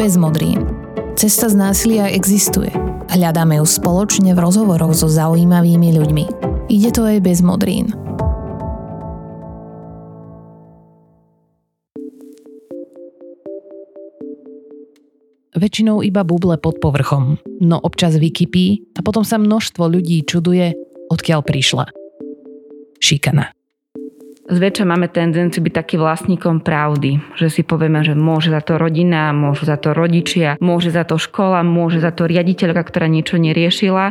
Bez modrín. Cesta z násilia existuje. Hľadáme ju spoločne v rozhovoroch so zaujímavými ľuďmi. Ide to aj bez modrín. Väčšinou iba buble pod povrchom, no občas vykypí a potom sa množstvo ľudí čuduje, odkiaľ prišla. Šikana zväčša máme tendenciu byť taký vlastníkom pravdy, že si povieme, že môže za to rodina, môžu za to rodičia, môže za to škola, môže za to riaditeľka, ktorá niečo neriešila.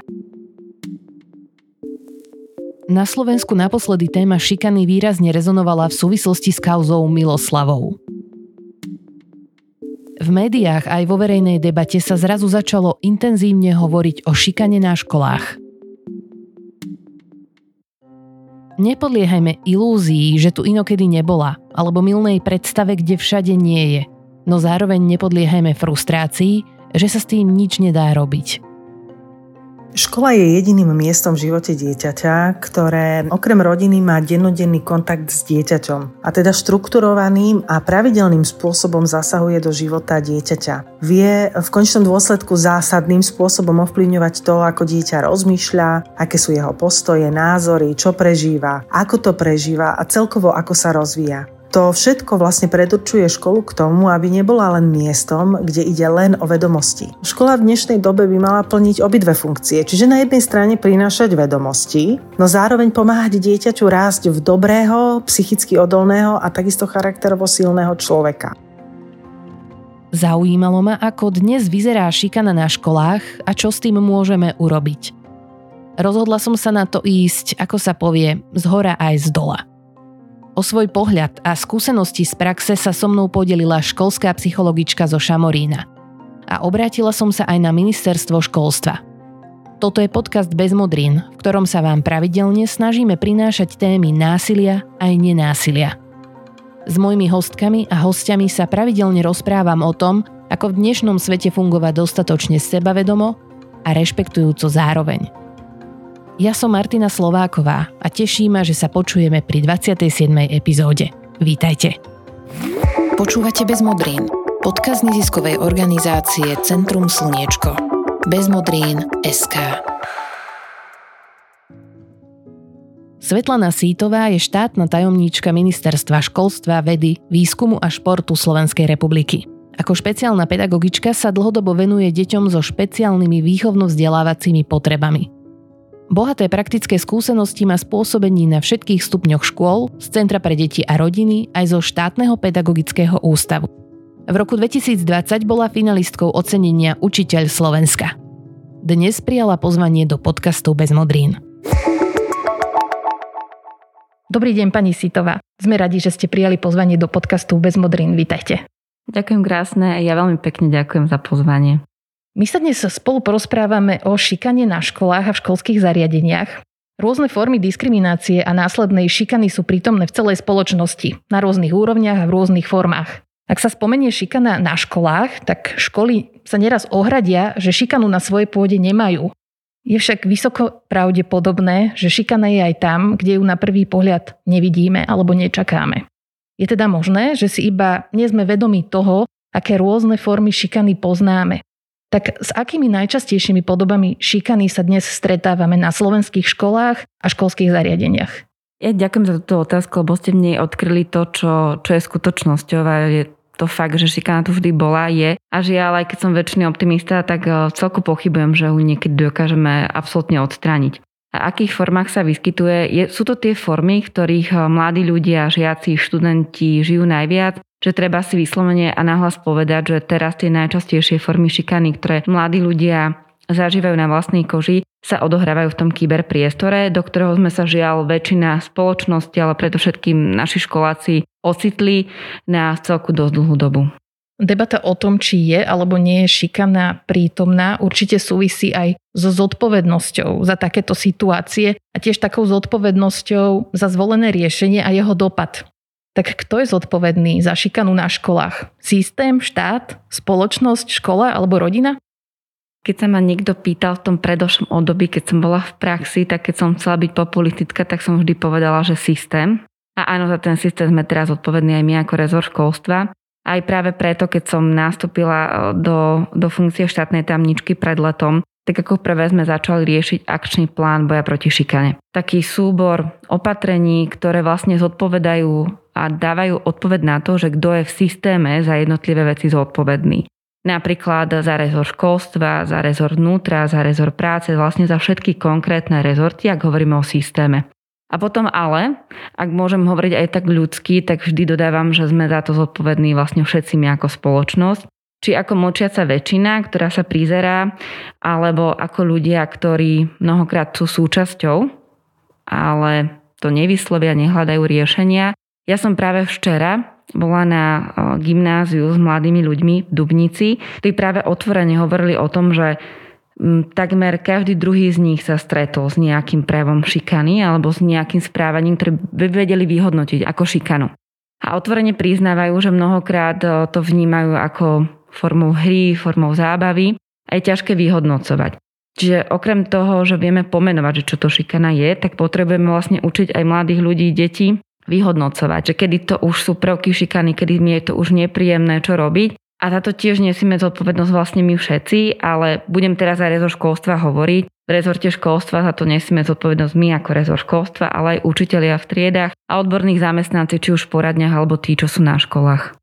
Na Slovensku naposledy téma šikany výrazne rezonovala v súvislosti s kauzou Miloslavou. V médiách aj vo verejnej debate sa zrazu začalo intenzívne hovoriť o šikane na školách. Nepodliehajme ilúzii, že tu inokedy nebola, alebo milnej predstave, kde všade nie je. No zároveň nepodliehajme frustrácii, že sa s tým nič nedá robiť. Škola je jediným miestom v živote dieťaťa, ktoré okrem rodiny má dennodenný kontakt s dieťaťom a teda štrukturovaným a pravidelným spôsobom zasahuje do života dieťaťa. Vie v končnom dôsledku zásadným spôsobom ovplyvňovať to, ako dieťa rozmýšľa, aké sú jeho postoje, názory, čo prežíva, ako to prežíva a celkovo ako sa rozvíja. To všetko vlastne predurčuje školu k tomu, aby nebola len miestom, kde ide len o vedomosti. Škola v dnešnej dobe by mala plniť obidve funkcie, čiže na jednej strane prinášať vedomosti, no zároveň pomáhať dieťaťu rásť v dobrého, psychicky odolného a takisto charakterovo silného človeka. Zaujímalo ma, ako dnes vyzerá šikana na školách a čo s tým môžeme urobiť. Rozhodla som sa na to ísť, ako sa povie, z hora aj z dola. O svoj pohľad a skúsenosti z praxe sa so mnou podelila školská psychologička zo Šamorína. A obrátila som sa aj na ministerstvo školstva. Toto je podcast Bez modrín, v ktorom sa vám pravidelne snažíme prinášať témy násilia aj nenásilia. S mojimi hostkami a hostiami sa pravidelne rozprávam o tom, ako v dnešnom svete fungovať dostatočne sebavedomo a rešpektujúco zároveň. Ja som Martina Slováková a teší ma, že sa počujeme pri 27. epizóde. Vítajte. Počúvate Bez modrín. Podkaz neziskovej organizácie Centrum Slniečko. Bez modrín SK. Svetlana Sítová je štátna tajomníčka Ministerstva školstva, vedy, výskumu a športu Slovenskej republiky. Ako špeciálna pedagogička sa dlhodobo venuje deťom so špeciálnymi výchovno-vzdelávacími potrebami. Bohaté praktické skúsenosti má spôsobení na všetkých stupňoch škôl, z Centra pre deti a rodiny aj zo štátneho pedagogického ústavu. V roku 2020 bola finalistkou ocenenia Učiteľ Slovenska. Dnes prijala pozvanie do podcastu Bez modrín. Dobrý deň, pani Sitová. Sme radi, že ste prijali pozvanie do podcastu Bez modrín. Vítajte. Ďakujem krásne a ja veľmi pekne ďakujem za pozvanie. My sa dnes spolu porozprávame o šikane na školách a v školských zariadeniach. Rôzne formy diskriminácie a následnej šikany sú prítomné v celej spoločnosti, na rôznych úrovniach a v rôznych formách. Ak sa spomenie šikana na školách, tak školy sa neraz ohradia, že šikanu na svojej pôde nemajú. Je však vysoko pravdepodobné, že šikana je aj tam, kde ju na prvý pohľad nevidíme alebo nečakáme. Je teda možné, že si iba nie sme vedomi toho, aké rôzne formy šikany poznáme. Tak s akými najčastejšími podobami šikany sa dnes stretávame na slovenských školách a školských zariadeniach? Ja ďakujem za túto otázku, lebo ste mne odkryli to, čo, čo je skutočnosťou a je to fakt, že šikana tu vždy bola, je. A žiaľ, aj keď som väčšiný optimista, tak v eh, celku pochybujem, že ju niekedy dokážeme absolútne odstrániť. A akých formách sa vyskytuje? Je, sú to tie formy, ktorých eh, mladí ľudia, žiaci, študenti žijú najviac že treba si vyslovene a nahlas povedať, že teraz tie najčastejšie formy šikany, ktoré mladí ľudia zažívajú na vlastnej koži, sa odohrávajú v tom kyberpriestore, do ktorého sme sa žiaľ väčšina spoločnosti, ale predovšetkým naši školáci ocitli na celku dosť dlhú dobu. Debata o tom, či je alebo nie je šikana prítomná, určite súvisí aj so zodpovednosťou za takéto situácie a tiež takou zodpovednosťou za zvolené riešenie a jeho dopad. Tak kto je zodpovedný za šikanu na školách? Systém, štát, spoločnosť, škola alebo rodina? Keď sa ma niekto pýtal v tom predošlom období, keď som bola v praxi, tak keď som chcela byť populistická, tak som vždy povedala, že systém. A áno, za ten systém sme teraz odpovední aj my ako rezor školstva. Aj práve preto, keď som nastúpila e, do, do funkcie štátnej tamničky pred letom, tak ako prvé sme začali riešiť akčný plán boja proti šikane. Taký súbor opatrení, ktoré vlastne zodpovedajú a dávajú odpoveď na to, že kto je v systéme za jednotlivé veci zodpovedný. Napríklad za rezor školstva, za rezor vnútra, za rezor práce, vlastne za všetky konkrétne rezorty, ak hovoríme o systéme. A potom ale, ak môžem hovoriť aj tak ľudský, tak vždy dodávam, že sme za to zodpovední vlastne všetci my ako spoločnosť. Či ako močiaca väčšina, ktorá sa prizerá, alebo ako ľudia, ktorí mnohokrát sú súčasťou, ale to nevyslovia, nehľadajú riešenia. Ja som práve včera bola na gymnáziu s mladými ľuďmi v Dubnici, ktorí práve otvorene hovorili o tom, že takmer každý druhý z nich sa stretol s nejakým prejavom šikany alebo s nejakým správaním, ktoré by vedeli vyhodnotiť ako šikanu. A otvorene priznávajú, že mnohokrát to vnímajú ako formou hry, formou zábavy a je ťažké vyhodnocovať. Čiže okrem toho, že vieme pomenovať, že čo to šikana je, tak potrebujeme vlastne učiť aj mladých ľudí, deti vyhodnocovať, že kedy to už sú prvky šikany, kedy mi je to už nepríjemné, čo robiť a táto tiež nesieme zodpovednosť vlastne my všetci, ale budem teraz aj rezort školstva hovoriť. V rezorte školstva za to nesieme zodpovednosť my ako rezort školstva, ale aj učitelia v triedách a odborných zamestnanci, či už v poradniach alebo tí, čo sú na školách.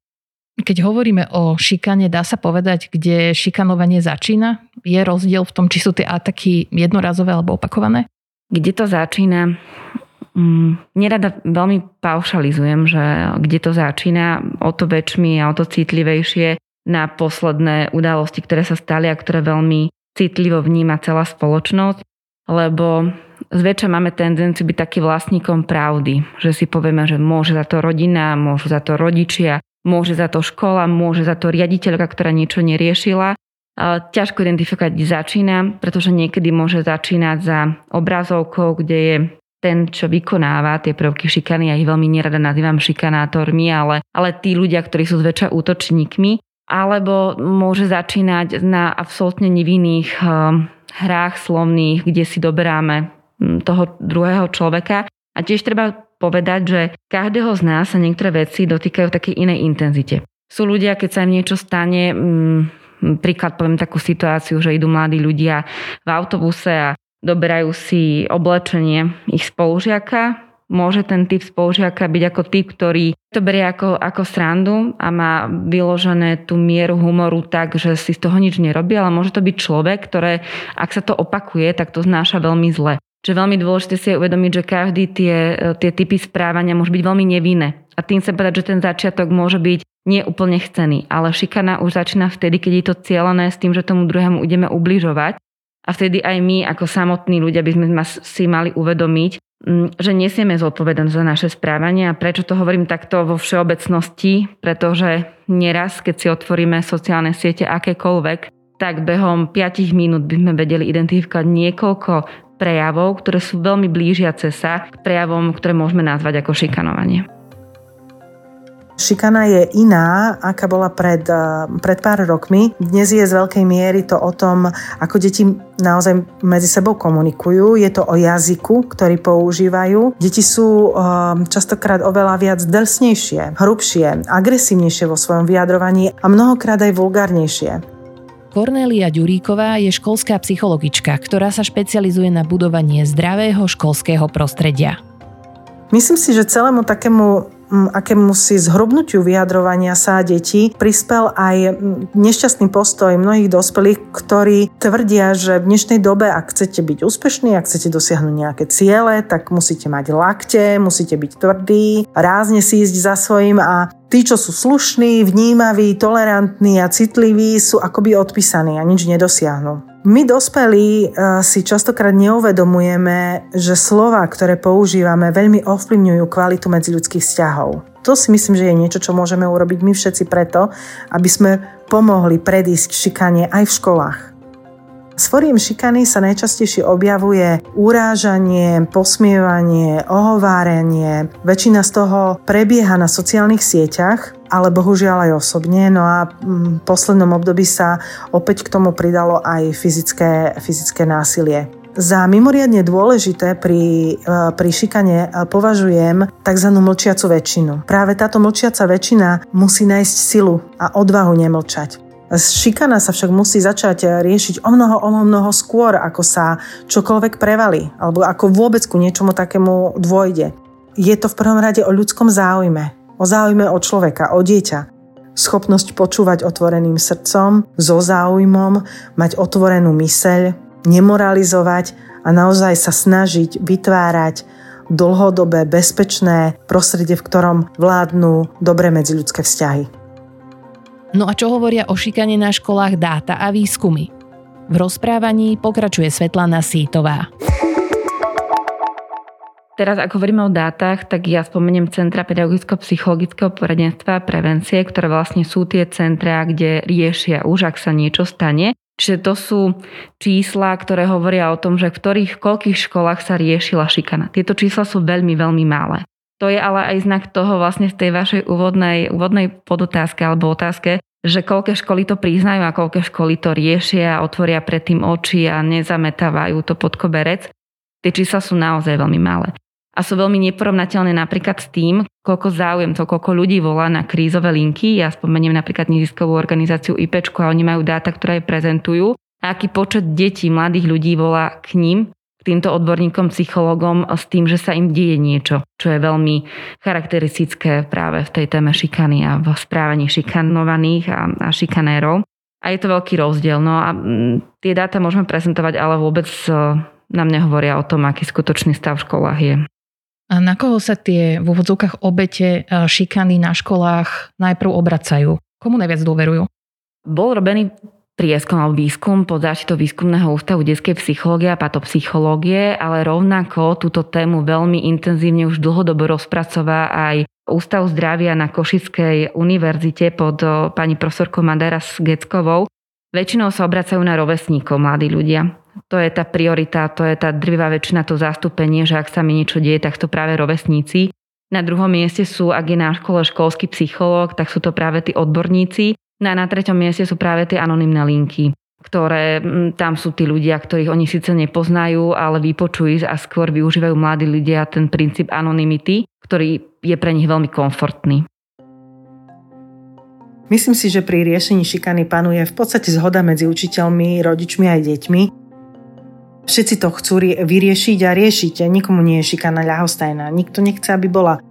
Keď hovoríme o šikane, dá sa povedať, kde šikanovanie začína? Je rozdiel v tom, či sú tie ataky jednorazové alebo opakované? Kde to začína? Mm, nerada veľmi paušalizujem, že kde to začína, o to väčšmi a o to citlivejšie na posledné udalosti, ktoré sa stali a ktoré veľmi citlivo vníma celá spoločnosť, lebo zväčša máme tendenciu byť taký vlastníkom pravdy, že si povieme, že môže za to rodina, môžu za to rodičia, môže za to škola, môže za to riaditeľka, ktorá niečo neriešila. Ťažko identifikovať, začína, pretože niekedy môže začínať za obrazovkou, kde je ten, čo vykonáva tie prvky šikany, ja ich veľmi nerada nazývam šikanátormi, ale, ale tí ľudia, ktorí sú zväčša útočníkmi, alebo môže začínať na absolútne nevinných um, hrách slovných, kde si doberáme hm, toho druhého človeka. A tiež treba povedať, že každého z nás sa niektoré veci dotýkajú v takej inej intenzite. Sú ľudia, keď sa im niečo stane, hm, príklad poviem takú situáciu, že idú mladí ľudia v autobuse a doberajú si oblečenie ich spolužiaka, môže ten typ spolužiaka byť ako typ, ktorý to berie ako, ako srandu a má vyložené tú mieru humoru tak, že si z toho nič nerobí, ale môže to byť človek, ktoré, ak sa to opakuje, tak to znáša veľmi zle. Čiže veľmi dôležité si je uvedomiť, že každý tie, tie typy správania môže byť veľmi nevinné. A tým sa povedať, že ten začiatok môže byť neúplne chcený. Ale šikana už začína vtedy, keď je to cieľené s tým, že tomu druhému ideme ubližovať. A vtedy aj my ako samotní ľudia by sme si mali uvedomiť, že nesieme zodpovednosť za naše správanie a prečo to hovorím takto vo všeobecnosti, pretože neraz, keď si otvoríme sociálne siete akékoľvek, tak behom 5 minút by sme vedeli identifikovať niekoľko prejavov, ktoré sú veľmi blížiace sa k prejavom, ktoré môžeme nazvať ako šikanovanie. Šikana je iná, aká bola pred, eh, pred pár rokmi. Dnes je z veľkej miery to o tom, ako deti naozaj medzi sebou komunikujú. Je to o jazyku, ktorý používajú. Deti sú eh, častokrát oveľa viac drsnejšie, hrubšie, agresívnejšie vo svojom vyjadrovaní a mnohokrát aj vulgárnejšie. Kornélia Ďuríková je školská psychologička, ktorá sa špecializuje na budovanie zdravého školského prostredia. Myslím si, že celému takému akému si zhrubnutiu vyjadrovania sa detí prispel aj nešťastný postoj mnohých dospelých, ktorí tvrdia, že v dnešnej dobe, ak chcete byť úspešní, ak chcete dosiahnuť nejaké ciele, tak musíte mať lakte, musíte byť tvrdí, rázne si ísť za svojím a tí, čo sú slušní, vnímaví, tolerantní a citliví, sú akoby odpísaní a nič nedosiahnu. My dospelí eh, si častokrát neuvedomujeme, že slova, ktoré používame, veľmi ovplyvňujú kvalitu medziľudských vzťahov. To si myslím, že je niečo, čo môžeme urobiť my všetci preto, aby sme pomohli predísť šikanie aj v školách. S foriem šikany sa najčastejšie objavuje urážanie, posmievanie, ohovárenie. Väčšina z toho prebieha na sociálnych sieťach ale bohužiaľ aj osobne. No a v poslednom období sa opäť k tomu pridalo aj fyzické, fyzické násilie. Za mimoriadne dôležité pri, e, pri šikane e, považujem tzv. mlčiacu väčšinu. Práve táto mlčiaca väčšina musí nájsť silu a odvahu nemlčať. Šikana sa však musí začať riešiť o mnoho, o mnoho skôr, ako sa čokoľvek prevalí, alebo ako vôbec ku niečomu takému dôjde. Je to v prvom rade o ľudskom záujme, o záujme o človeka, o dieťa. Schopnosť počúvať otvoreným srdcom, so záujmom, mať otvorenú myseľ, nemoralizovať a naozaj sa snažiť vytvárať dlhodobé, bezpečné prostredie, v ktorom vládnu dobré medziľudské vzťahy. No a čo hovoria o šikane na školách dáta a výskumy? V rozprávaní pokračuje Svetlana Sítová. Teraz, ako hovoríme o dátach, tak ja spomeniem Centra pedagogicko-psychologického poradenstva a prevencie, ktoré vlastne sú tie centra, kde riešia už, ak sa niečo stane. Čiže to sú čísla, ktoré hovoria o tom, že v ktorých, koľkých školách sa riešila šikana. Tieto čísla sú veľmi, veľmi malé. To je ale aj znak toho vlastne v tej vašej úvodnej, úvodnej podotázke alebo otázke, že koľké školy to priznajú a koľké školy to riešia, otvoria predtým oči a nezametávajú to pod koberec. Tie čísla sú naozaj veľmi malé a sú veľmi neporovnateľné napríklad s tým, koľko záujem to, koľko ľudí volá na krízové linky. Ja spomeniem napríklad neziskovú organizáciu IPčku a oni majú dáta, ktoré prezentujú. A aký počet detí, mladých ľudí volá k ním, týmto odborníkom, psychologom s tým, že sa im deje niečo, čo je veľmi charakteristické práve v tej téme šikany a v správaní šikanovaných a, a šikanérov. A je to veľký rozdiel. No a m, tie dáta môžeme prezentovať, ale vôbec e, nám nehovoria o tom, aký skutočný stav v školách je. A na koho sa tie v úvodzovkách obete e, šikany na školách najprv obracajú? Komu najviac dôverujú? Bol robený prieskum alebo výskum pod záštitou výskumného ústavu detskej psychológie a patopsychológie, ale rovnako túto tému veľmi intenzívne už dlhodobo rozpracová aj Ústav zdravia na Košickej univerzite pod pani profesorkou Maderas Geckovou. Väčšinou sa obracajú na rovesníkov mladí ľudia. To je tá priorita, to je tá drvivá väčšina, to zastúpenie, že ak sa mi niečo deje, tak to práve rovesníci. Na druhom mieste sú, ak je na škole školský psychológ, tak sú to práve tí odborníci. No a na treťom mieste sú práve tie anonimné linky, ktoré tam sú tí ľudia, ktorých oni síce nepoznajú, ale vypočujú a skôr využívajú mladí ľudia ten princíp anonymity, ktorý je pre nich veľmi komfortný. Myslím si, že pri riešení šikany panuje v podstate zhoda medzi učiteľmi, rodičmi aj deťmi, Všetci to chcú vyriešiť a riešiť. Nikomu nie je šikana ľahostajná. Nikto nechce, aby bola.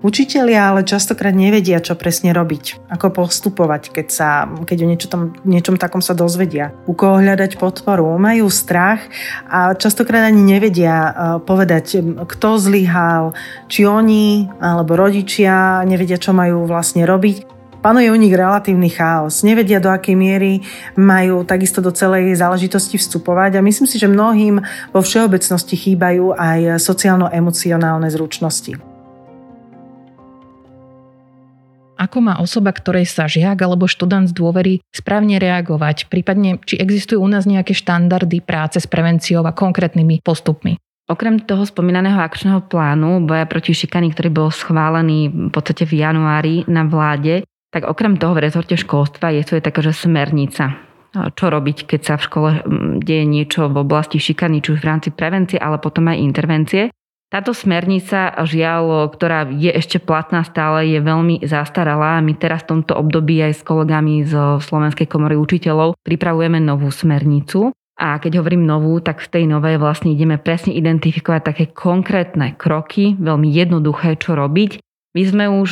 Učitelia ale častokrát nevedia, čo presne robiť, ako postupovať, keď, sa, keď o niečo tam, niečom takom sa dozvedia. U koho hľadať podporu. Majú strach a častokrát ani nevedia e, povedať, kto zlyhal, či oni alebo rodičia nevedia, čo majú vlastne robiť. Panuje u nich relatívny chaos. Nevedia, do akej miery majú takisto do celej záležitosti vstupovať a myslím si, že mnohým vo všeobecnosti chýbajú aj sociálno-emocionálne zručnosti. Ako má osoba, ktorej sa žiak alebo študent z dôvery správne reagovať? Prípadne, či existujú u nás nejaké štandardy práce s prevenciou a konkrétnymi postupmi? Okrem toho spomínaného akčného plánu boja proti šikany, ktorý bol schválený v podstate v januári na vláde, tak okrem toho v rezorte školstva je to je taká, smernica čo robiť, keď sa v škole deje niečo v oblasti šikany, či už v rámci prevencie, ale potom aj intervencie. Táto smernica, žiaľ, ktorá je ešte platná stále, je veľmi zastaralá. My teraz v tomto období aj s kolegami zo Slovenskej komory učiteľov pripravujeme novú smernicu. A keď hovorím novú, tak v tej novej vlastne ideme presne identifikovať také konkrétne kroky, veľmi jednoduché, čo robiť. My sme už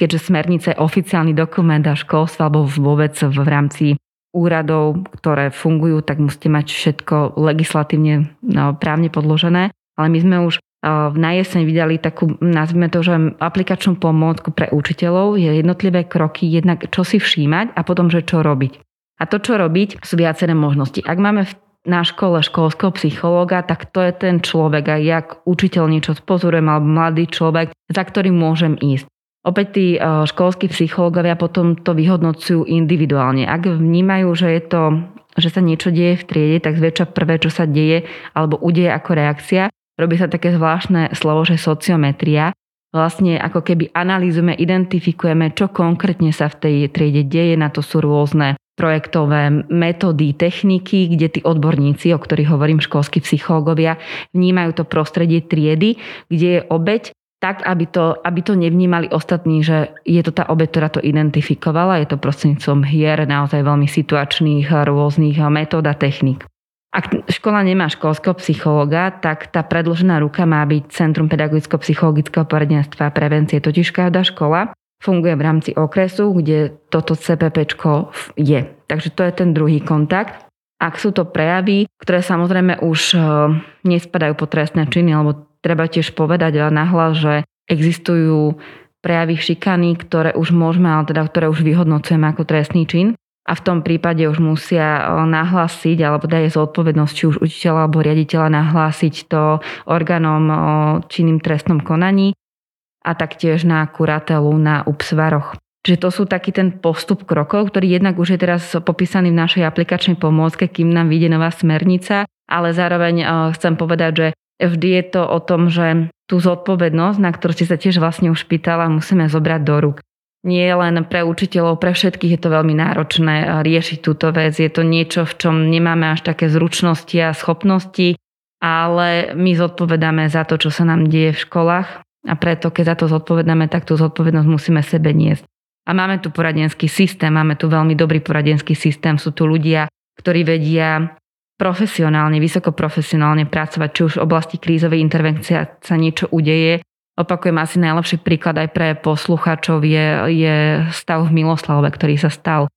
keďže smernica je oficiálny dokument a školstva alebo vôbec v rámci úradov, ktoré fungujú, tak musíte mať všetko legislatívne no, právne podložené. Ale my sme už v najeseň vydali takú, nazvime to, že aplikačnú pomôcku pre učiteľov, je jednotlivé kroky, jednak čo si všímať a potom, že čo robiť. A to, čo robiť, sú viaceré možnosti. Ak máme na škole školského psychológa, tak to je ten človek a jak učiteľ niečo spozorujem alebo mladý človek, za ktorým môžem ísť. Opäť tí e, školskí psychológovia potom to vyhodnocujú individuálne. Ak vnímajú, že je to že sa niečo deje v triede, tak zväčša prvé, čo sa deje alebo udeje ako reakcia, robí sa také zvláštne slovo, že sociometria. vlastne ako keby analýzujeme, identifikujeme, čo konkrétne sa v tej triede deje. Na to sú rôzne projektové metódy, techniky, kde tí odborníci, o ktorých hovorím školskí psychológovia, vnímajú to prostredie triedy, kde je obeď tak, aby to, aby to nevnímali ostatní, že je to tá obeď, ktorá to identifikovala. Je to prostredníctvom hier, naozaj veľmi situačných rôznych metód a techník. Ak škola nemá školského psychológa, tak tá predložená ruka má byť Centrum pedagogicko-psychologického poradenstva a prevencie. Totiž každá škola funguje v rámci okresu, kde toto CPP je. Takže to je ten druhý kontakt. Ak sú to prejavy, ktoré samozrejme už e, nespadajú po trestné činy, alebo treba tiež povedať nahlas, že existujú prejavy šikany, ktoré už môžeme, ale teda ktoré už vyhodnocujeme ako trestný čin, a v tom prípade už musia nahlásiť alebo daje zodpovednosť či už učiteľa alebo riaditeľa nahlásiť to orgánom činným trestnom konaní a taktiež na kuratelu na UPSVaroch. Čiže to sú taký ten postup krokov, ktorý jednak už je teraz popísaný v našej aplikačnej pomôcke, kým nám vyjde nová smernica, ale zároveň chcem povedať, že vždy je to o tom, že tú zodpovednosť, na ktorú ste sa tiež vlastne už pýtala, musíme zobrať do rúk nie len pre učiteľov, pre všetkých je to veľmi náročné eh, riešiť túto vec. Je to niečo, v čom nemáme až také zručnosti a schopnosti, ale my zodpovedáme za to, čo sa nám deje v školách a preto, keď za to zodpovedáme, tak tú zodpovednosť musíme sebe niesť. A máme tu poradenský systém, máme tu veľmi dobrý poradenský systém, sú tu ľudia, ktorí vedia profesionálne, vysoko profesionálne pracovať, či už v oblasti krízovej intervencie sa niečo udeje, Opakujem, asi najlepší príklad aj pre poslucháčov je, je stav v Miloslavove, ktorý sa stal.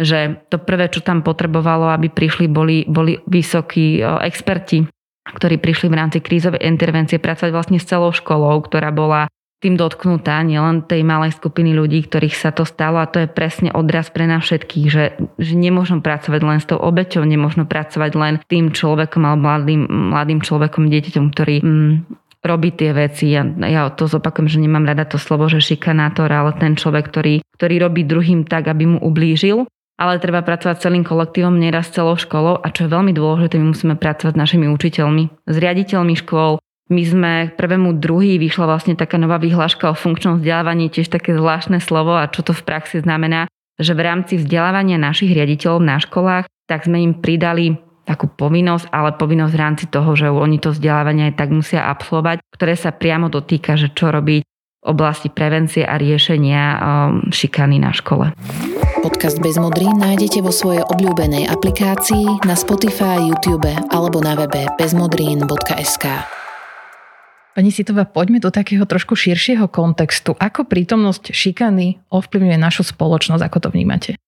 Že to prvé, čo tam potrebovalo, aby prišli, boli, boli vysokí experti, ktorí prišli v rámci krízovej intervencie pracovať vlastne s celou školou, ktorá bola tým dotknutá, nielen tej malej skupiny ľudí, ktorých sa to stalo a to je presne odraz pre nás všetkých, že, že nemôžem pracovať len s tou obeťou, nemôžno pracovať len tým človekom alebo mladým, mladým človekom, dieťaťom, ktorý mm, robiť tie veci. Ja, ja to zopakujem, že nemám rada to slovo, že šikanátor, ale ten človek, ktorý, ktorý robí druhým tak, aby mu ublížil. Ale treba pracovať celým kolektívom, neraz celou školou a čo je veľmi dôležité, my musíme pracovať s našimi učiteľmi, s riaditeľmi škôl. My sme k prvému druhý vyšla vlastne taká nová vyhláška o funkčnom vzdelávaní, tiež také zvláštne slovo a čo to v praxi znamená, že v rámci vzdelávania našich riaditeľov na školách, tak sme im pridali takú povinnosť, ale povinnosť v rámci toho, že oni to vzdelávanie aj tak musia absolvovať, ktoré sa priamo dotýka, že čo robiť v oblasti prevencie a riešenia um, šikany na škole. Podcast Bez modrín nájdete vo svojej obľúbenej aplikácii na Spotify, YouTube alebo na webe bezmodrín.sk. Pani Sitová, poďme do takého trošku širšieho kontextu. Ako prítomnosť šikany ovplyvňuje našu spoločnosť? Ako to vnímate?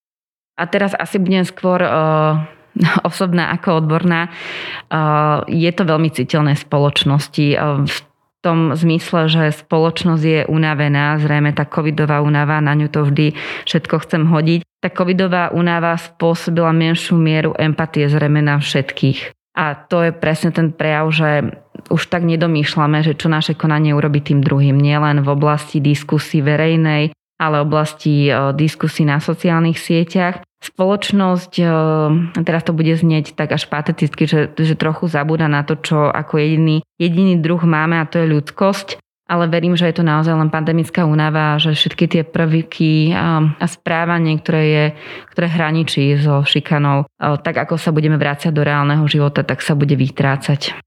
A teraz asi budem skôr uh, osobná ako odborná, je to veľmi citeľné v spoločnosti. V tom zmysle, že spoločnosť je unavená, zrejme tá covidová únava, na ňu to vždy všetko chcem hodiť. Tá covidová únava spôsobila menšiu mieru empatie zrejme na všetkých. A to je presne ten prejav, že už tak nedomýšľame, že čo naše konanie urobí tým druhým. Nielen v oblasti diskusí verejnej, ale oblasti diskusí na sociálnych sieťach spoločnosť, eh, teraz to bude znieť tak až pateticky, že, že trochu zabúda na to, čo ako jediný, jediný druh máme a to je ľudskosť. Ale verím, že je to naozaj len pandemická únava, že všetky tie prvky a, a správanie, ktoré, je, ktoré hraničí so šikanou, eh, tak ako sa budeme vrácať do reálneho života, tak sa bude vytrácať.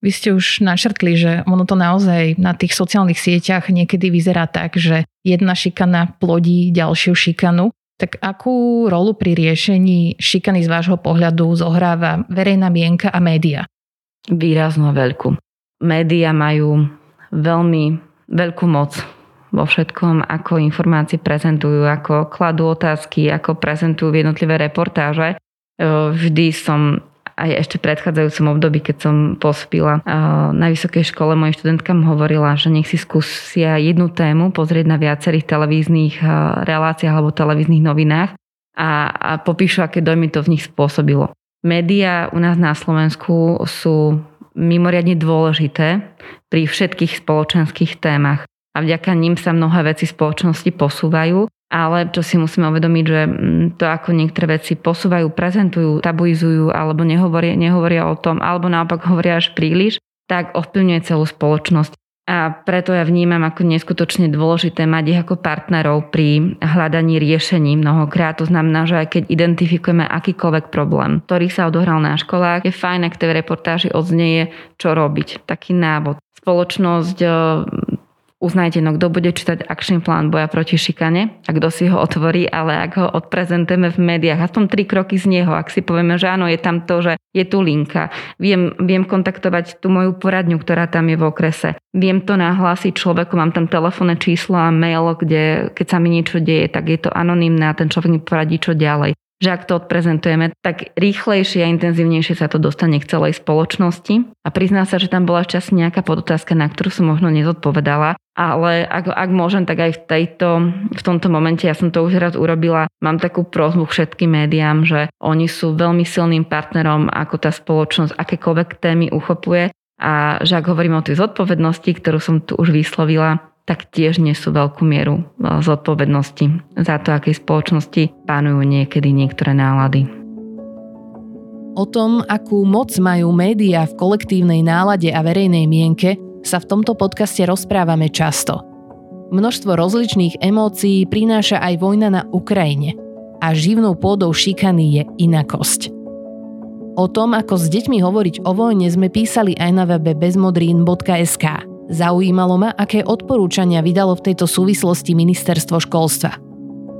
Vy ste už načrtli, že ono to naozaj na tých sociálnych sieťach niekedy vyzerá tak, že jedna šikana plodí ďalšiu šikanu tak akú rolu pri riešení šikany z vášho pohľadu zohráva verejná mienka a média? Výrazno veľkú. Média majú veľmi veľkú moc vo všetkom, ako informácie prezentujú, ako kladú otázky, ako prezentujú jednotlivé reportáže. Vždy som aj ešte predchádzajúcom období, keď som pôsobila na vysokej škole, mojim študentkám hovorila, že nech si skúsia jednu tému pozrieť na viacerých televíznych reláciách alebo televíznych novinách a, a popíšu, aké dojmy to v nich spôsobilo. Média u nás na Slovensku sú mimoriadne dôležité pri všetkých spoločenských témach a vďaka ním sa mnohé veci spoločnosti posúvajú ale čo si musíme uvedomiť, že mm, to ako niektoré veci posúvajú, prezentujú, tabuizujú alebo nehovoria, nehovoria o tom, alebo naopak hovoria až príliš, tak ovplyvňuje celú spoločnosť. a preto ja vnímam ako neskutočne dôležité mať ich ako partnerov pri hľadaní riešení mnohokrát. To znamená, že aj keď identifikujeme akýkoľvek problém, ktorý sa odohral na školách, je fajn, ak tej reportáži odznieje, čo robiť. Taký návod. Spoločnosť uznajte, no kto bude čítať akčný plán boja proti šikane a kto si ho otvorí, ale ak ho odprezentujeme v médiách, aspoň tri kroky z neho, ak si povieme, že áno, je tam to, že je tu linka, viem, viem kontaktovať tú moju poradňu, ktorá tam je v okrese, viem to nahlásiť človeku, mám tam telefónne číslo a mail, kde keď sa mi niečo deje, tak je to anonymné a ten človek mi poradí, čo ďalej že ak to odprezentujeme, tak rýchlejšie a intenzívnejšie sa to dostane k celej spoločnosti. A prizná sa, že tam bola čas nejaká podotázka, na ktorú som možno nezodpovedala, ale ak, ak môžem, tak aj v, tejto, v tomto momente, ja som to už raz urobila, mám takú prozbu všetkým médiám, že oni sú veľmi silným partnerom, ako tá spoločnosť akékoľvek témy uchopuje a že ak hovorím o tej zodpovednosti, ktorú som tu už vyslovila, tak tiež nesú veľkú mieru e, zodpovednosti za to, akej spoločnosti pánujú niekedy niektoré nálady. O tom, akú moc majú médiá v kolektívnej nálade a verejnej mienke, sa v tomto podcaste rozprávame často. Množstvo rozličných emócií prináša aj vojna na Ukrajine a živnou pôdou šikany je inakosť. O tom, ako s deťmi hovoriť o vojne, sme písali aj na webe bezmodrín.sk. Zaujímalo ma, aké odporúčania vydalo v tejto súvislosti ministerstvo školstva.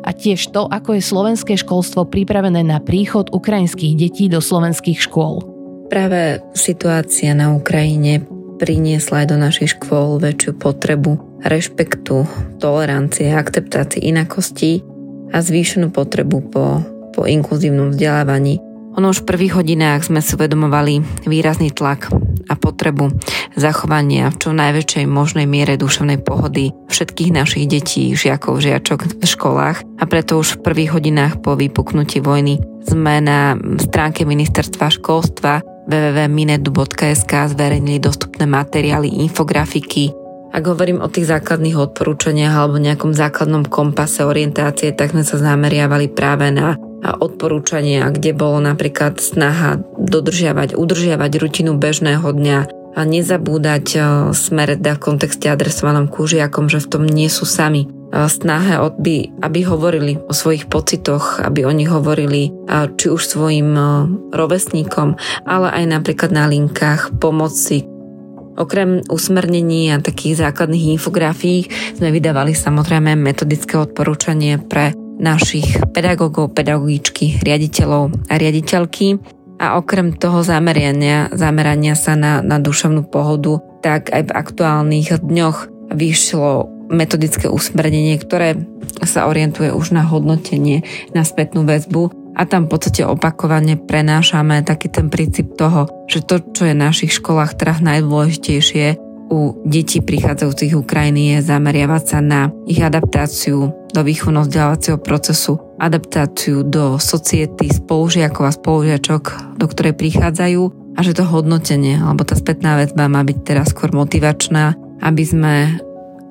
A tiež to, ako je slovenské školstvo pripravené na príchod ukrajinských detí do slovenských škôl. Práve situácia na Ukrajine priniesla aj do našich škôl väčšiu potrebu rešpektu, tolerancie, akceptácie inakostí a zvýšenú potrebu po, po inkluzívnom vzdelávaní. Ono už v prvých hodinách sme si uvedomovali výrazný tlak a potrebu zachovania v čo najväčšej možnej miere duševnej pohody všetkých našich detí, žiakov, žiačok v školách. A preto už v prvých hodinách po vypuknutí vojny sme na stránke ministerstva školstva www.minedu.sk zverejnili dostupné materiály, infografiky, ak hovorím o tých základných odporúčaniach alebo nejakom základnom kompase orientácie, tak sme sa zameriavali práve na odporúčania, kde bolo napríklad snaha dodržiavať, udržiavať rutinu bežného dňa a nezabúdať e, smer v kontexte adresovanom kúžiakom, že v tom nie sú sami. E, snahe, aby, aby hovorili o svojich pocitoch, aby oni hovorili e, či už svojim rovesníkom, ale aj napríklad na linkách pomoci, Okrem usmernení a takých základných infografií sme vydávali samozrejme metodické odporúčanie pre našich pedagógov, pedagogičky, riaditeľov a riaditeľky. A okrem toho zamerania, zamerania sa na, na duševnú pohodu, tak aj v aktuálnych dňoch vyšlo metodické usmernenie, ktoré sa orientuje už na hodnotenie, na spätnú väzbu. A tam v podstate opakovane prenášame taký ten princíp toho, že to, čo je v našich školách teraz najdôležitejšie, u detí prichádzajúcich Ukrajiny je zameriavať sa na ich adaptáciu do výchovno-vzdelávacieho procesu, adaptáciu do society spolužiakov a spolužiačok, do ktorej prichádzajú a že to hodnotenie alebo tá spätná väzba má byť teraz skôr motivačná, aby sme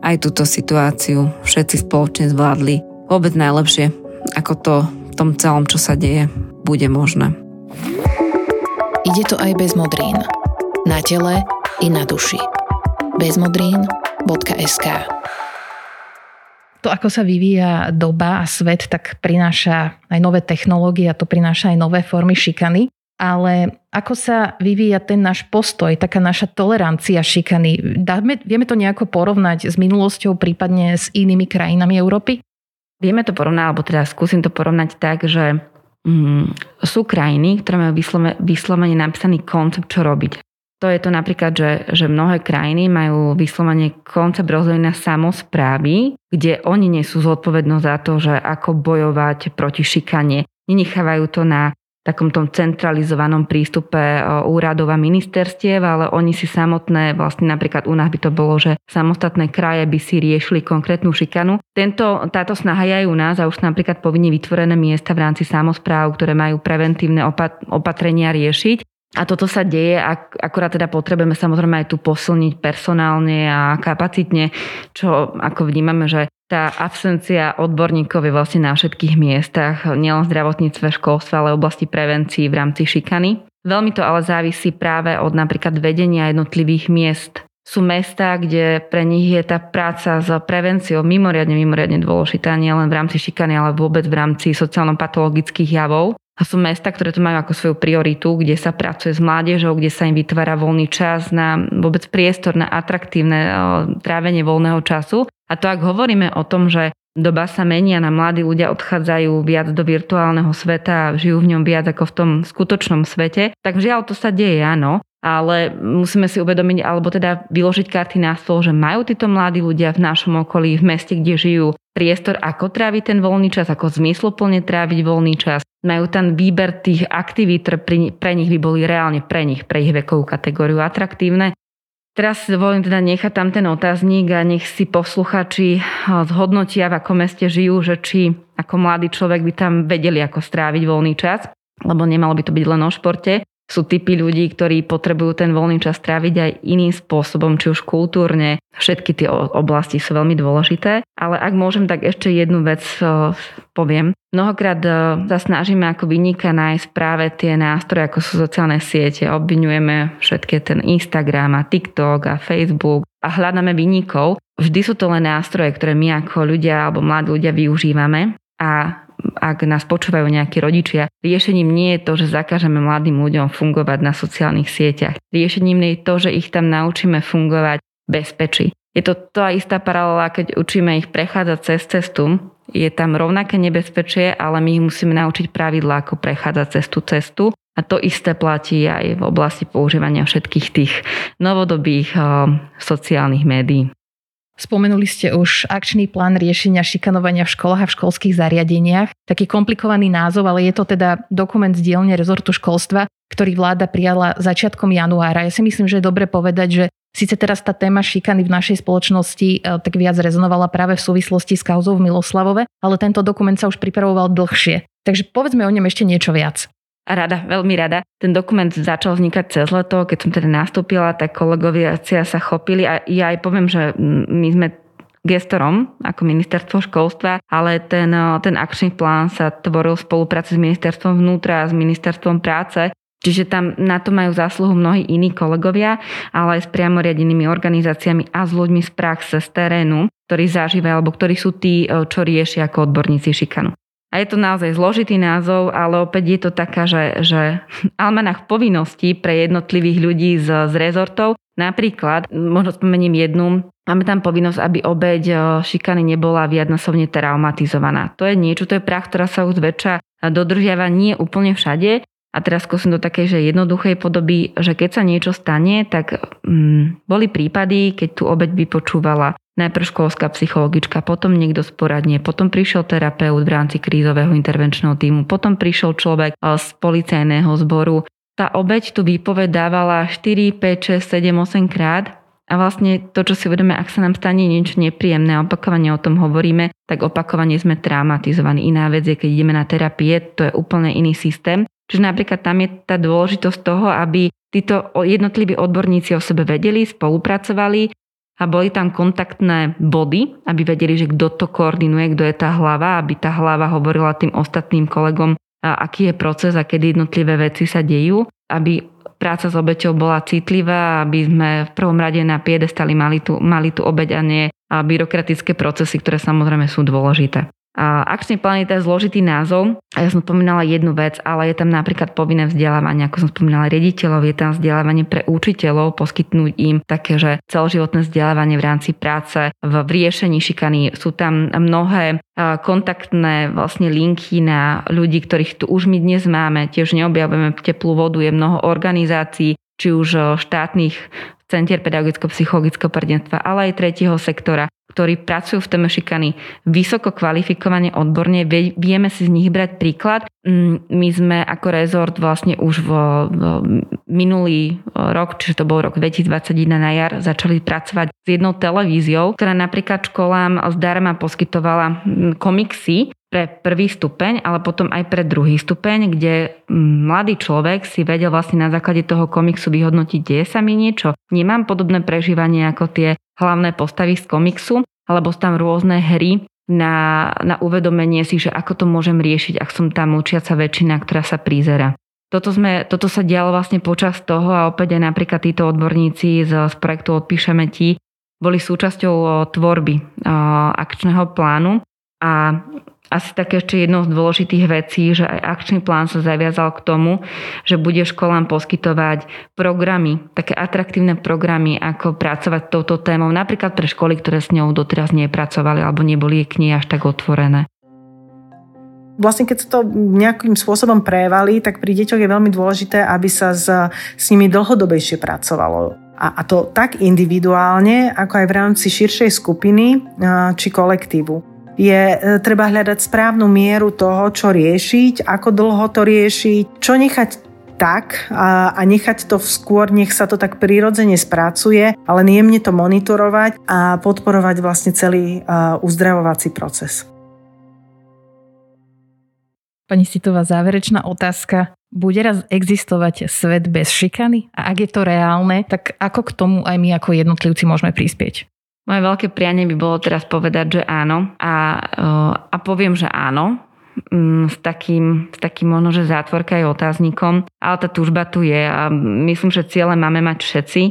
aj túto situáciu všetci spoločne zvládli vôbec najlepšie, ako to v tom celom, čo sa deje, bude možné. Ide to aj bez modrín. Na tele i na duši bezmodrín.sk To, ako sa vyvíja doba a svet, tak prináša aj nové technológie a to prináša aj nové formy šikany. Ale ako sa vyvíja ten náš postoj, taká naša tolerancia šikany? Dáme, vieme to nejako porovnať s minulosťou, prípadne s inými krajinami Európy? Vieme to porovnať, alebo teda skúsim to porovnať tak, že mm, sú krajiny, ktoré majú vyslovene napísaný koncept, čo robiť. To je to napríklad, že, že mnohé krajiny majú vyslovene koncept rozdelenia samozprávy, kde oni nesú zodpovednosť za to, že ako bojovať proti šikanie. Nenechávajú to na takom tom centralizovanom prístupe úradov a ministerstiev, ale oni si samotné, vlastne napríklad u nás by to bolo, že samostatné kraje by si riešili konkrétnu šikanu. Tento, táto snaha je aj u nás a už napríklad povinne vytvorené miesta v rámci samozpráv, ktoré majú preventívne opatrenia riešiť. A toto sa deje, ak, akurát teda potrebujeme samozrejme aj tu posilniť personálne a kapacitne, čo ako vnímame, že tá absencia odborníkov je vlastne na všetkých miestach, nielen zdravotníctve, školstve, ale oblasti prevencií v rámci šikany. Veľmi to ale závisí práve od napríklad vedenia jednotlivých miest. Sú mesta, kde pre nich je tá práca s prevenciou mimoriadne, mimoriadne dôležitá, nie len v rámci šikany, ale vôbec v rámci sociálno-patologických javov. A sú mesta, ktoré to majú ako svoju prioritu, kde sa pracuje s mládežou, kde sa im vytvára voľný čas na vôbec priestor na atraktívne trávenie voľného času. A to ak hovoríme o tom, že doba sa menia, na mladí ľudia odchádzajú viac do virtuálneho sveta a žijú v ňom viac ako v tom skutočnom svete, tak žiaľ to sa deje, áno ale musíme si uvedomiť, alebo teda vyložiť karty na stôl, že majú títo mladí ľudia v našom okolí, v meste, kde žijú, priestor, ako tráviť ten voľný čas, ako zmysluplne tráviť voľný čas. Majú tam výber tých aktivít, ktoré pre nich by boli reálne pre nich, pre ich vekovú kategóriu atraktívne. Teraz dovolím teda nechať tam ten otáznik a nech si posluchači zhodnotia, v akom meste žijú, že či ako mladý človek by tam vedeli, ako stráviť voľný čas, lebo nemalo by to byť len o športe sú typy ľudí, ktorí potrebujú ten voľný čas tráviť aj iným spôsobom, či už kultúrne. Všetky tie oblasti sú veľmi dôležité. Ale ak môžem, tak ešte jednu vec e, poviem. Mnohokrát e, sa snažíme ako vynika nájsť práve tie nástroje, ako sú sociálne siete. Obvinujeme všetky ten Instagram a TikTok a Facebook a hľadáme vynikov. Vždy sú to len nástroje, ktoré my ako ľudia alebo mladí ľudia využívame a ak nás počúvajú nejakí rodičia, riešením nie je to, že zakážeme mladým ľuďom fungovať na sociálnych sieťach. Riešením je to, že ich tam naučíme fungovať bezpečí. Je to tá istá paralela, keď učíme ich prechádzať cez cestu. Je tam rovnaké nebezpečie, ale my ich musíme naučiť pravidlá, ako prechádzať cez tú cestu. A to isté platí aj v oblasti používania všetkých tých novodobých uh, sociálnych médií. Spomenuli ste už akčný plán riešenia šikanovania v školách a v školských zariadeniach. Taký komplikovaný názov, ale je to teda dokument z dielne rezortu školstva, ktorý vláda prijala začiatkom januára. Ja si myslím, že je dobre povedať, že Sice teraz tá téma šikany v našej spoločnosti e, tak viac rezonovala práve v súvislosti s kauzou v Miloslavove, ale tento dokument sa už pripravoval dlhšie. Takže povedzme o ňom ešte niečo viac rada, veľmi rada. Ten dokument začal vznikať cez leto, keď som teda nastúpila, tak kolegovia sa chopili a ja aj poviem, že my sme gestorom ako ministerstvo školstva, ale ten, ten akčný plán sa tvoril v spolupráci s ministerstvom vnútra a s ministerstvom práce. Čiže tam na to majú zásluhu mnohí iní kolegovia, ale aj s priamo riadenými organizáciami a s ľuďmi z praxe, z terénu, ktorí zažívajú alebo ktorí sú tí, čo riešia ako odborníci šikanu. A je to naozaj zložitý názov, ale opäť je to taká, že, že almanach povinností pre jednotlivých ľudí z, z rezortov. Napríklad, možno spomeniem jednu, máme tam povinnosť, aby obeď e, šikany nebola viacnásobne traumatizovaná. To je niečo, to je prach, ktorá sa už zväčša dodržiava nie úplne všade, a teraz skúsim do takej, že jednoduchej podoby, že keď sa niečo stane, tak mm, boli prípady, keď tu obeď vypočúvala najprv školská psychologička, potom niekto z poradne, potom prišiel terapeut v rámci krízového intervenčného týmu, potom prišiel človek z policajného zboru. Tá obeď tu výpoveď dávala 4, 5, 6, 7, 8 krát a vlastne to, čo si uvedome, ak sa nám stane niečo nepríjemné a opakovane o tom hovoríme, tak opakovane sme traumatizovaní. Iná vec je, keď ideme na terapie, to je úplne iný systém. Čiže napríklad tam je tá dôležitosť toho, aby títo jednotliví odborníci o sebe vedeli, spolupracovali a boli tam kontaktné body, aby vedeli, že kto to koordinuje, kto je tá hlava, aby tá hlava hovorila tým ostatným kolegom, aký je proces a kedy jednotlivé veci sa dejú, aby práca s obeťou bola citlivá, aby sme v prvom rade na piedestali mali tú, mali tú obeť a nie a byrokratické procesy, ktoré samozrejme sú dôležité. Akčný plán je teda zložitý názov. A ja som spomínala jednu vec, ale je tam napríklad povinné vzdelávanie, ako som spomínala riaditeľov, je tam vzdelávanie pre učiteľov, poskytnúť im také, že celoživotné vzdelávanie v rámci práce v riešení šikany. Sú tam mnohé kontaktné vlastne linky na ľudí, ktorých tu už my dnes máme. Tiež neobjavujeme teplú vodu, je mnoho organizácií, či už štátnych centier pedagogicko-psychologického poradenstva, ale aj tretieho sektora, ktorí pracujú v téme šikany vysoko kvalifikovane, odborne, vieme si z nich brať príklad. Mm, my sme ako rezort vlastne už v, minulý rok, čiže to bol rok 2021 na jar, začali pracovať s jednou televíziou, ktorá napríklad školám zdarma poskytovala mm, komiksy pre prvý stupeň, ale potom aj pre druhý stupeň, kde mm, mladý človek si vedel vlastne na základe toho komiksu vyhodnotiť, deje sa mi niečo. Nemám podobné prežívanie ako tie hlavné postavy z komiksu, alebo sú tam rôzne hry na, na uvedomenie si, že ako to môžem riešiť, ak som tam učiaca väčšina, ktorá sa prízera. Toto, sme, toto sa dialo vlastne počas toho a opäť aj napríklad títo odborníci z, z projektu Odpíšeme ti boli súčasťou tvorby akčného plánu a asi také ešte jednou z dôležitých vecí, že aj akčný plán sa zaviazal k tomu, že bude školám poskytovať programy, také atraktívne programy, ako pracovať touto témou, napríklad pre školy, ktoré s ňou doteraz nepracovali alebo neboli k nej až tak otvorené vlastne keď sa to nejakým spôsobom prevalí, tak pri deťoch je veľmi dôležité, aby sa s, s nimi dlhodobejšie pracovalo. A, a to tak individuálne, ako aj v rámci širšej skupiny či kolektívu. Je e, treba hľadať správnu mieru toho, čo riešiť, ako dlho to riešiť, čo nechať tak a, a nechať to skôr, nech sa to tak prirodzene spracuje, ale jemne to monitorovať a podporovať vlastne celý uh, uzdravovací proces. Pani Sitová, záverečná otázka. Bude raz existovať svet bez šikany? A ak je to reálne, tak ako k tomu aj my ako jednotlivci môžeme prispieť? Moje veľké prianie by bolo teraz povedať, že áno. A, a poviem, že áno, mm, s takým, s takým možno, že zátvorka aj otáznikom, ale tá túžba tu je a myslím, že ciele máme mať všetci,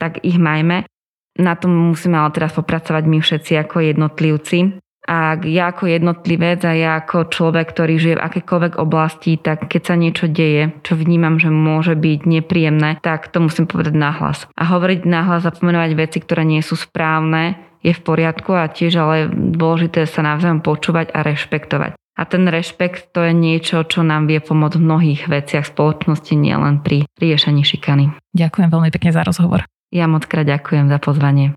tak ich majme. Na tom musíme ale teraz popracovať my všetci ako jednotlivci a ja ako jednotlivec a ja ako človek, ktorý žije v akékoľvek oblasti, tak keď sa niečo deje, čo vnímam, že môže byť nepríjemné, tak to musím povedať nahlas. A hovoriť nahlas a pomenovať veci, ktoré nie sú správne, je v poriadku a tiež ale dôležité sa navzájom počúvať a rešpektovať. A ten rešpekt to je niečo, čo nám vie pomôcť v mnohých veciach spoločnosti, nielen pri riešení šikany. Ďakujem veľmi pekne za rozhovor. Ja moc krát ďakujem za pozvanie.